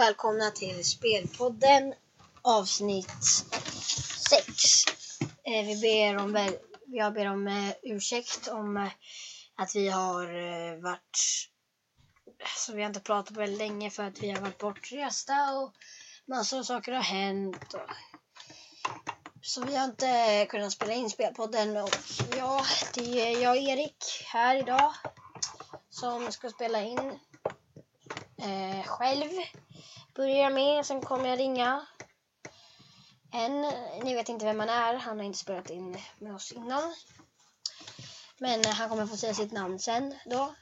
välkomna till Spelpodden avsnitt 6. Eh, vi ber om, jag ber om eh, ursäkt om eh, att vi har eh, varit Alltså, vi har inte pratat på väldigt länge för att vi har varit bortresta och massor av saker har hänt. Och, så vi har inte kunnat spela in Spelpodden och ja, det är jag och Erik här idag som ska spela in eh, själv. Börjar med, sen kommer jag ringa en. Ni vet inte vem han är, han har inte spelat in med oss innan. Men han kommer få säga sitt namn sen då.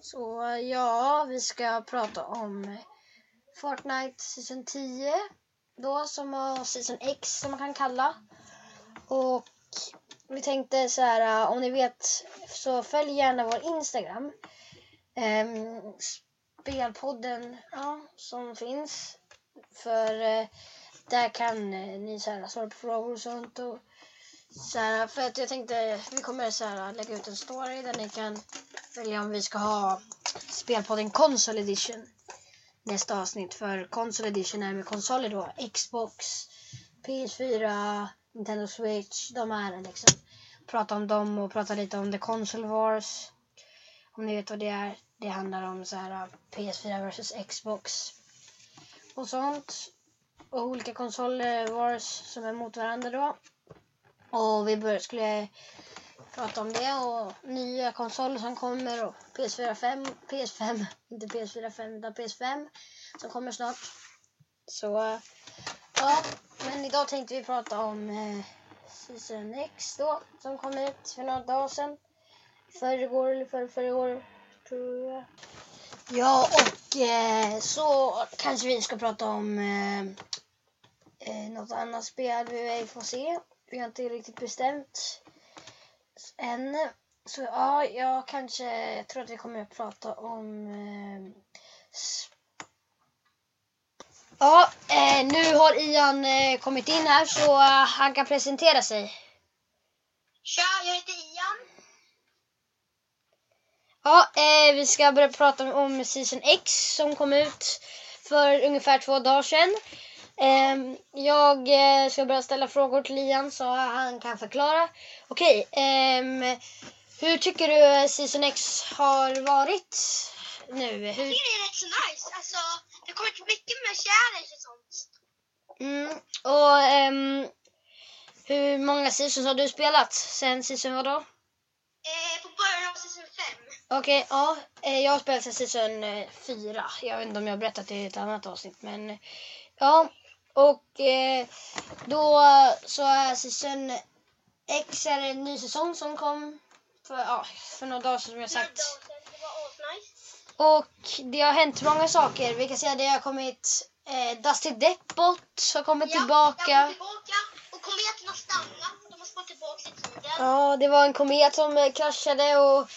Så ja, vi ska prata om Fortnite Season 10 då som har Season X som man kan kalla. Och vi tänkte så här, om ni vet så följ gärna vår Instagram. Um, spelpodden ja, som finns. För eh, där kan eh, ni så här, svara på frågor och sånt. Och, så här, för att jag tänkte vi kommer så här, lägga ut en story där ni kan välja om vi ska ha spelpodden Console Edition nästa avsnitt. För Console Edition är med konsoler då. Xbox, PS4, Nintendo Switch. De här liksom. Prata om dem och prata lite om The Console Wars. Om ni vet vad det är. Det handlar om så här äh, PS4 versus Xbox och sånt. Och olika konsoler wars som är mot varandra då. Och vi började, skulle prata om det och nya konsoler som kommer och PS4 5, PS5, inte PS4 5 utan PS5 som kommer snart. Så äh, ja, men idag tänkte vi prata om eh, Season X då som kom ut för några dagar sedan. Förrgår eller förrförrgår tror jag. Ja, och eh, så kanske vi ska prata om eh, eh något annat spel vi får se. Vi har inte riktigt bestämt än. Så ja, jag kanske, jag tror att vi kommer att prata om eh, Ja, eh, nu har Ian eh, kommit in här så eh, han kan presentera sig. Tja, jag heter Ian. Ja, eh, vi ska börja prata om Season X som kom ut för ungefär två dagar sedan. Ehm, jag eh, ska börja ställa frågor till Ian så han kan förklara. Okej, ehm, hur tycker du Season X har varit nu? Hur, Jag tycker det är rätt så nice. Alltså, det har kommit mycket med challenge och sånt. mm, och ehm, hur många seasons har du spelat sen Season vadå? 5. Okej, ja. eh, Jag har spelat sen säsong eh, fyra. Jag vet inte om jag har berättat det i ett annat avsnitt. Men eh, ja. Och eh, då så är säsong X är en ny säsong som kom för, ja, för några dagar sedan som jag sagt. Och det har hänt många saker. Vi kan säga att det har kommit eh, Dusty Deppbot har kommit Ja, tillbaka. Jag tillbaka och kometen har stannat. De har spått tillbaka i tiden. Ja, det var en komet som eh, kraschade och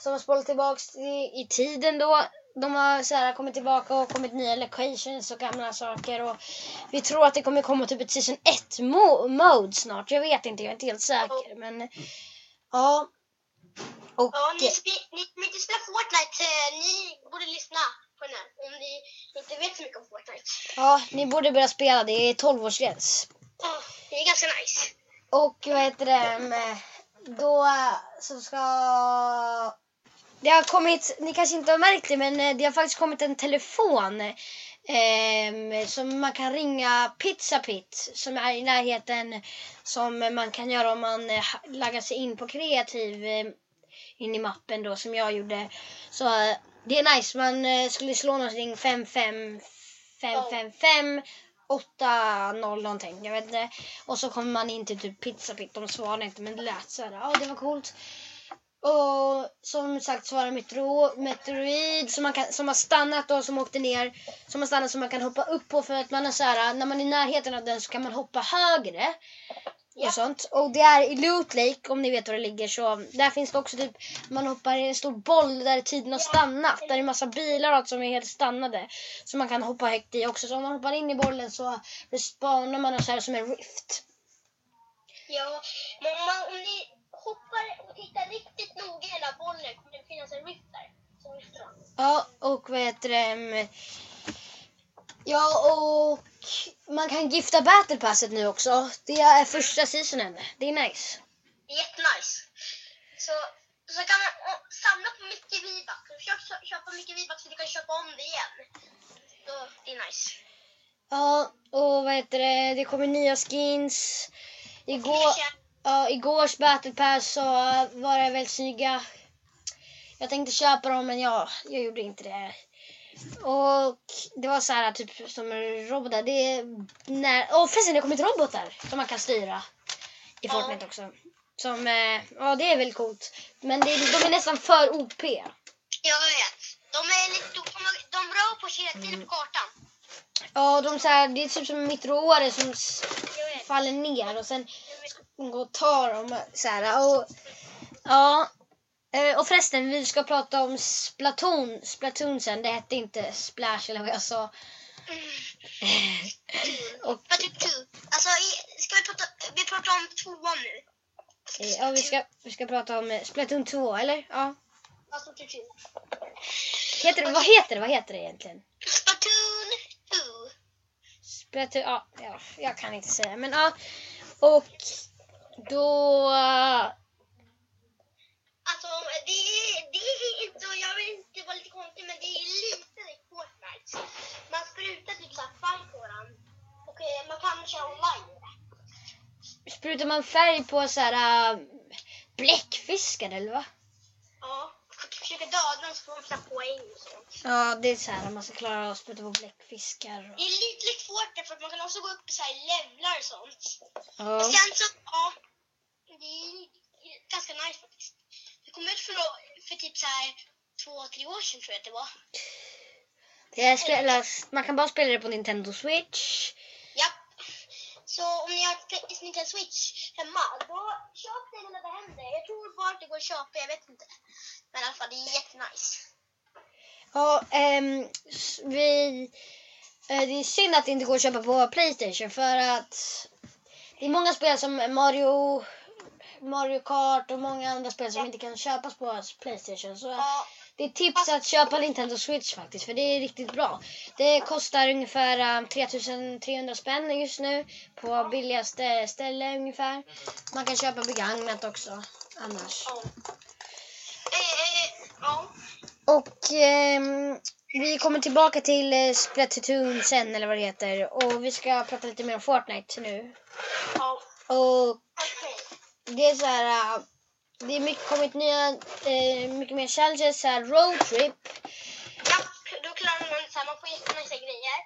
som har spolat tillbaks i, i tiden då. De har så här, kommit tillbaka och kommit nya locations och gamla saker. Och vi tror att det kommer komma typ ett season 1 mo- mode snart. Jag vet inte, jag är inte helt säker. Men ja. Och Ja, ni, ni inte spelar Fortnite, eh, ni borde lyssna på den här. Om ni inte vet så mycket om Fortnite. ja, ni borde börja spela. Det är 12-årsgräns. Ja, det är ganska nice. Och vad heter det? Då så ska... Det har kommit, ni kanske inte har märkt det, men eh, det har faktiskt kommit en telefon ehm, som man kan ringa Pizza Pit som är i närheten som man kan göra om man eh, laggar sig in på kreativ eh, in i mappen då som jag gjorde. Så eh, det är nice, man eh, skulle slå någonting 5 5 5 5 5 8 0 någonting, jag vet inte. Och så kommer man in till typ Pizza Pit, de svarar inte men det lät så här, ja det var coolt. Och som sagt så var det metro, Metroid som, man kan, som har stannat och som åkte ner. Som har stannat som man kan hoppa upp på för att man är så här, när man är i närheten av den så kan man hoppa högre. Ja. Och sånt. Och det är i Loot Lake om ni vet var det ligger så där finns det också typ man hoppar i en stor boll där tiden har stannat. Där det är massa bilar och allt som är helt stannade. Så man kan hoppa högt i också. Så om man hoppar in i bollen så spanar man så här som en rift. Ja, man, om ni hoppar och tittar riktigt noga i hela bollen kommer det finnas en rift där. Som. Ja, och vad heter det? Ja, och man kan gifta battle passet nu också. Det är första seasonen. Det är nice. Det är jättenice. Så, så kan man samla på mycket V-bucks. Och Köpa, köpa mycket V-bucks så du kan köpa om det igen. Så det är nice. Ja, och vad heter det? Det kommer nya skins. Igår, ja, igårs battle pass så var det väldigt snygga. Jag tänkte köpa dem men ja, jag gjorde inte det. Och det var så här typ som robotar. Det är när, och förresten det har kommit robotar som man kan styra i. Fortnite också. Som, eh, ja det är väldigt coolt. Men det, de är nästan för OP. Jag vet. De är lite de, de rör på sig hela tiden på kartan. Ja, de så här, det är typ som en meteorer som faller ner och sen gå och ta dem så här. Och, ja. Eh, Och förresten, vi ska prata om Splatoon, Splatoon sen. Det hette inte Splash eller vad jag sa. Och But typ two. Alltså, ska vi prata, vi pratar om tvåan nu. eh, ja, vi ska, vi ska prata om eh, Splatoon 2, eller? Ja. Alltså. Heter vad heter det? Vad heter det egentligen? Splatoon 2. Splatoon, ja, ja, jag kan inte säga. Men ja, och då... Alltså, det är, det är inte, och jag vill inte vara lite konstig, men det är lite i Fortnite. Man sprutar typ såhär färg på den. Och man kan köra online. Sprutar man färg på så här äh, bläckfiskar eller va? Ja. Och försöker döda den så får man såhär poäng och sånt. Ja, det är så här man ska klara av att spruta på bläckfiskar. Det är lite, lite svårt för att man kan också gå upp i såhär levlar och sånt. Ja. Och sen så, ja. Det är ganska nice faktiskt. Det kom ut för, för typ såhär två, tre år sedan tror jag att det var. Det här spelas, man kan bara spela det på Nintendo Switch. Japp. Så om ni har Nintendo Switch hemma, då köp det när det händer. Jag tror bara att det går att köpa, jag vet inte. Men i alla fall, det är jättenice. Ja, s- vi... eh, det är synd att det inte går att köpa på Playstation för att det är många spel som Mario, Mario Kart och många andra spel som inte kan köpas på Playstation. Så Ja, Det är tips att köpa Nintendo Switch faktiskt, för det är riktigt bra. Det kostar ungefär um, 3300 spänn just nu på billigaste ställe ungefär. Man kan köpa begagnat också annars. Eh, eh. Och ehm, vi kommer tillbaka till eh, Splatoon sen eller vad det heter. Och vi ska prata lite mer om Fortnite nu. Och. Det är så här... äh, det är mycket, kommit nya, eh, mycket mer challenges, så här roadtrip. Japp, då klarar man så här, man får jättenice grejer.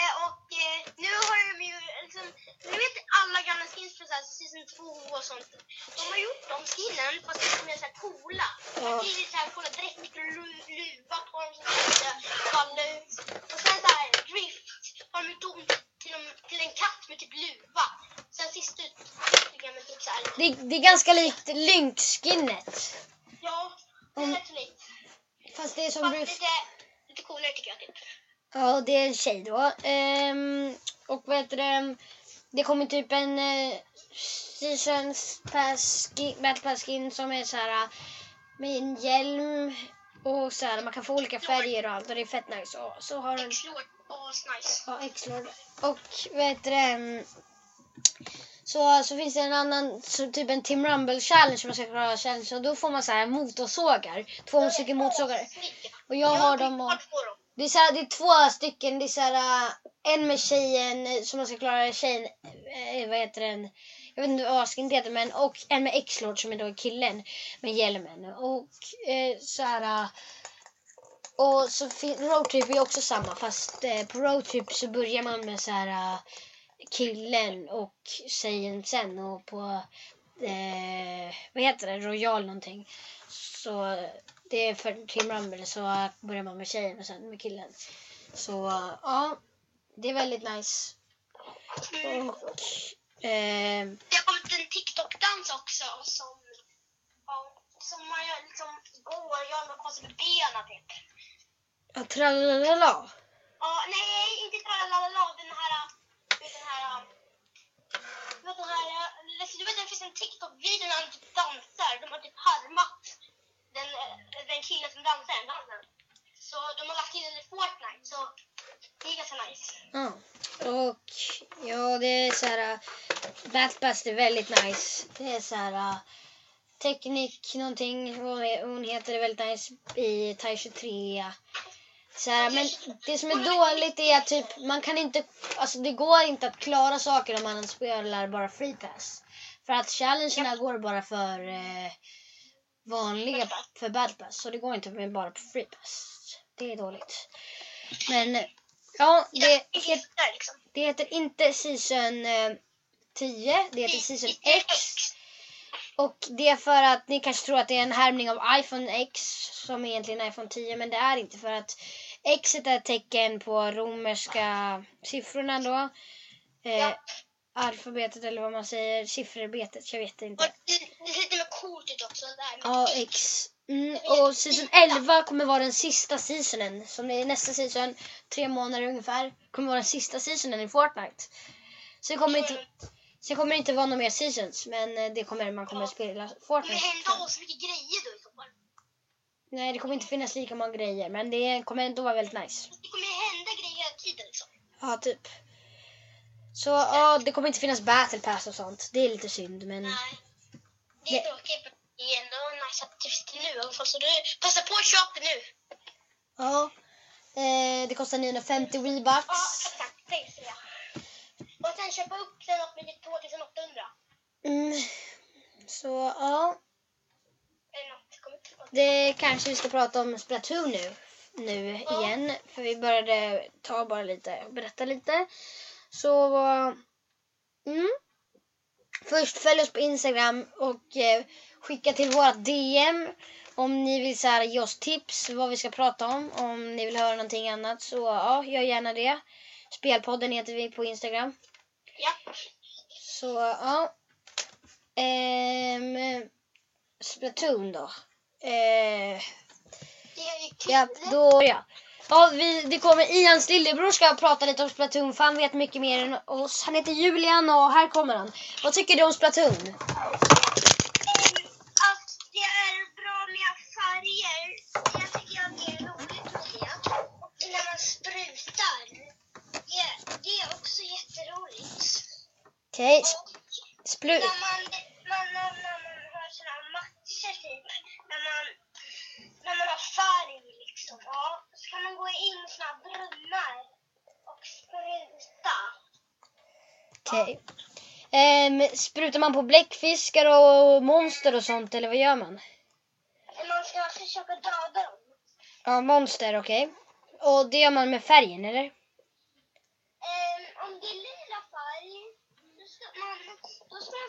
Eh, och eh, nu har de ju liksom, ni vet alla gamla skins från så här, season 2 och sånt. De har gjort de skinnen fast de är så här coola. Ja. Det är så här coola dräkter och lu- luva på dem faller ut. Och sen så här drift har de gjort om till, en- till en katt med typ luva. Sen sist ut tycker jag med typ så här. Det, det är ganska likt Lynx-skinnet. Ja, det är Om- rätt likt. Fast det är som Fast Bruce lite, lite coolare tycker jag typ. Ja, det är en tjej då. Ehm, och vad heter det? Det kommer typ en eh, seasons pass skin, battle pass skin som är så här eh, med en hjälm och så här, man kan få olika färger och allt och det är fett nice. Och så har den X-Lord, nice. ja, X-Lord. Och vad heter det? Så, så finns det en annan, så typ en Tim Rumble challenge som man ska klara challenge och då får man så här motorsågar. Två stycken motorsågar. Och jag har dem och... Det är, så här, det är två stycken. Det är så här, äh, en med tjejen eh, som man ska klara tjejen. Eh, eh, vad heter den? Jag vet inte vad asken heter men och en med X-Lord som är då killen med hjälmen. Och eh, så här. Äh, och så roadtrip är också samma fast eh, på roadtrip så börjar man med så här äh, killen och tjejen sen och på eh, vad heter det? Royal någonting. Så det är för Team Rumble så börjar man med tjejen och sen med killen. Så ja, det är väldigt nice. Mm. Och, eh, Det har kommit en TikTok-dans också som, som man gör liksom går och gör något konstigt med benen typ. ja, tralalala. Ja, nej, inte tralalala, den här, du vet den här, du den här, alltså, du vet det finns en TikTok-video när han typ dansar, de har typ harmat den, eh, den killen som dansar den dansen. Så de har lagt in den i Fortnite, så Det är ganska nice. Ja. Och ja, det är så här... Eh, Batbust är väldigt nice. Det är så här... Eh, teknik någonting. Hon, heter det väldigt nice i Tai 23. Så här, men det som är dåligt är att typ, man kan inte, alltså det går inte att klara saker om man spelar bara free pass. För att challengerna går bara för eh, vanliga, för battle pass. Så det går inte med bara på free pass. Det är dåligt. Men ja, det, heter liksom. det heter inte season eh, 10, det heter season X. Och det är för att ni kanske tror att det är en härmning av iPhone X som egentligen är iPhone 10 men det är inte för att X är ett tecken på romerska siffrorna då. Eh, Ja. Alfabetet eller vad man säger, siffrorbetet, jag vet inte. Och det, det lite med coolt ut också. Där. Ja, X. Mm, och season 11 kommer vara den sista seasonen. Som det är nästa season, tre månader ungefär, kommer vara den sista seasonen i Fortnite. Kommer det inte, sen kommer det inte vara några mer seasons, men eh, det kommer man kommer spela Det kommer Fortnite. hända så mycket grejer då i fall. Nej, det kommer inte finnas lika många grejer, men det kommer ändå vara väldigt nice. Det kommer hända grejer hela tiden liksom. Ja, typ. Så ja, det kommer inte finnas battle pass och sånt. Det är lite synd, men Nej. Det är tråkigt men det är ändå nice att det nu i alla fall. Så du, passa på att köpa nu. ja. Eh, det kostar 950 Ja, V-bucks. exakt. Det ser jag. Och sen köpa upp den och blir 2800. Mm. Så ja. Det kanske vi ska prata om Splatoon nu, nu igen. För vi började ta bara lite, berätta lite. Så mm. Först följ oss på Instagram och eh, skicka till vårat DM om ni vill så här, ge oss tips vad vi ska prata om. Om ni vill höra någonting annat så ja, gör gärna det. Spelpodden heter vi på Instagram. Ja. Så ja. Ehm, Splatoon då. Eh, kul. Ja, då ja. Ja, vi, det kommer Ians lillebror ska prata lite om Splatoon för han vet mycket mer än oss. Han heter Julian och här kommer han. Vad tycker du om Splatoon? Ehm, att det är bra med färger. Okej, Och splu... när man, man, när, när man har sådana här matcher typ. När man, när man har färg liksom. Ja, så kan man gå in i sådana här brunnar. Och spruta. Okej. Ehm, sprutar man på bläckfiskar och monster och sånt eller vad gör man? Man ska försöka döda dem. Ja, monster, okej. Och det gör man med färgen eller? Ehm, om det är lila färg, då ska man,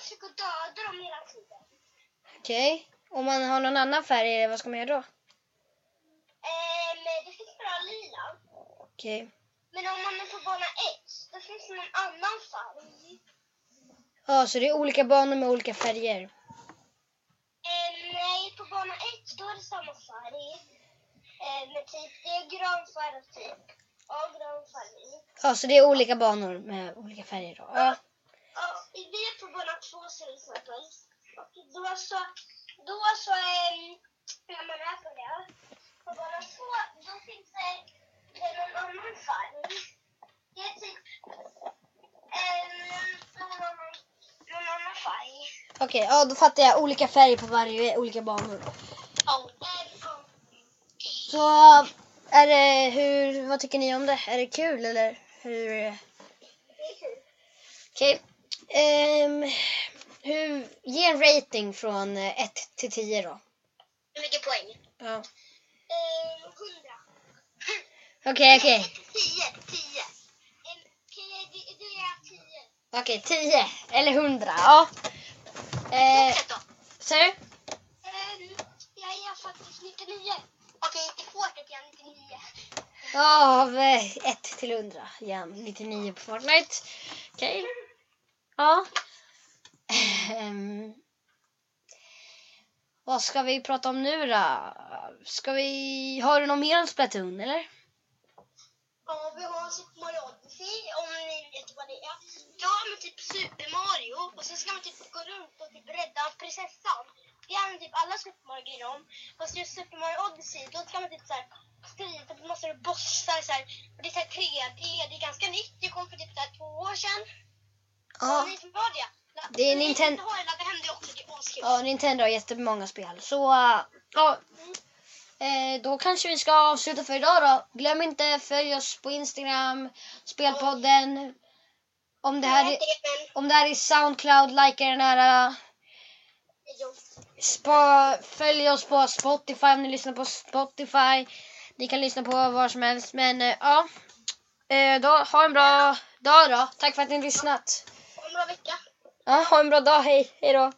försöka döda dem hela tiden. Okej. Om man har någon annan färg, vad ska man göra då? Ehm, det finns bara lila. Okej. Men om man är på bana 1, då finns det någon annan färg. Ja, så det är olika banor med olika färger. Ehm, nej, på bana 1 då är det samma färg. Ehm, men typ, det är grön färg typ. Ja, grön färg. Ja, så det är olika banor med olika färger då. Ja. Ja, vi är på bana 2 till exempel. Och då så, då så, när man är på det, på bana 2, då finns det, det någon annan färg. Det är typ någon, någon annan färg. Okej, ja då fattar jag. Olika färger på varje olika banor. Ja. Ja. Så är det hur, vad tycker ni om det? Är det kul eller hur? Det är kul. Okej. Ehm, hur, ge en rating från 1 till 10 då. Hur mycket poäng? Ja. Ehm, 100. Okej, okej. 10, 10. Ehm, Okej, det, det är 10. Okej, 10 eller 100. Ja. Eh, ser du? Ehm, jag är faktiskt 99. Okej, inte Fortnite, jag är 99. Ja, av 1 till 100. Ja, 99 på Fortnite. Okej. Ja. Ehm. Vad ska vi prata om nu då? Ska vi... Har du något mer om Splatoon eller? Ja, vi har Super Mario Odyssey, om ni vet vad det är. Då har man typ Super Mario och så ska man typ gå runt och typ rädda prinsessan. Det gärna typ alla Super Mario-grejer om. Fast just Super Mario Odyssey, då ska man typ såhär strida på typ massor av bossar såhär. Och det är såhär 3D, e, det är ganska nytt. Det kom för typ såhär två år sedan. Ja, det. är ni som Ninten- inte har det, ladda hem det också. Det är askul. ja, Nintendo har jättemånga spel. Så äh, ja, eh, då kanske vi ska avsluta för idag då. Glöm inte följ oss på Instagram, Spelpodden. Om det här är, om det här är Soundcloud, likea den här. äh. Spa, följ oss på Spotify om ni lyssnar på Spotify. Ni kan lyssna på var som helst. Men eh, ja, eh, då, ha en bra dag då. Tack för att ni lyssnat. Ha en bra vecka. Ja, ha en bra dag. Hej, hej då.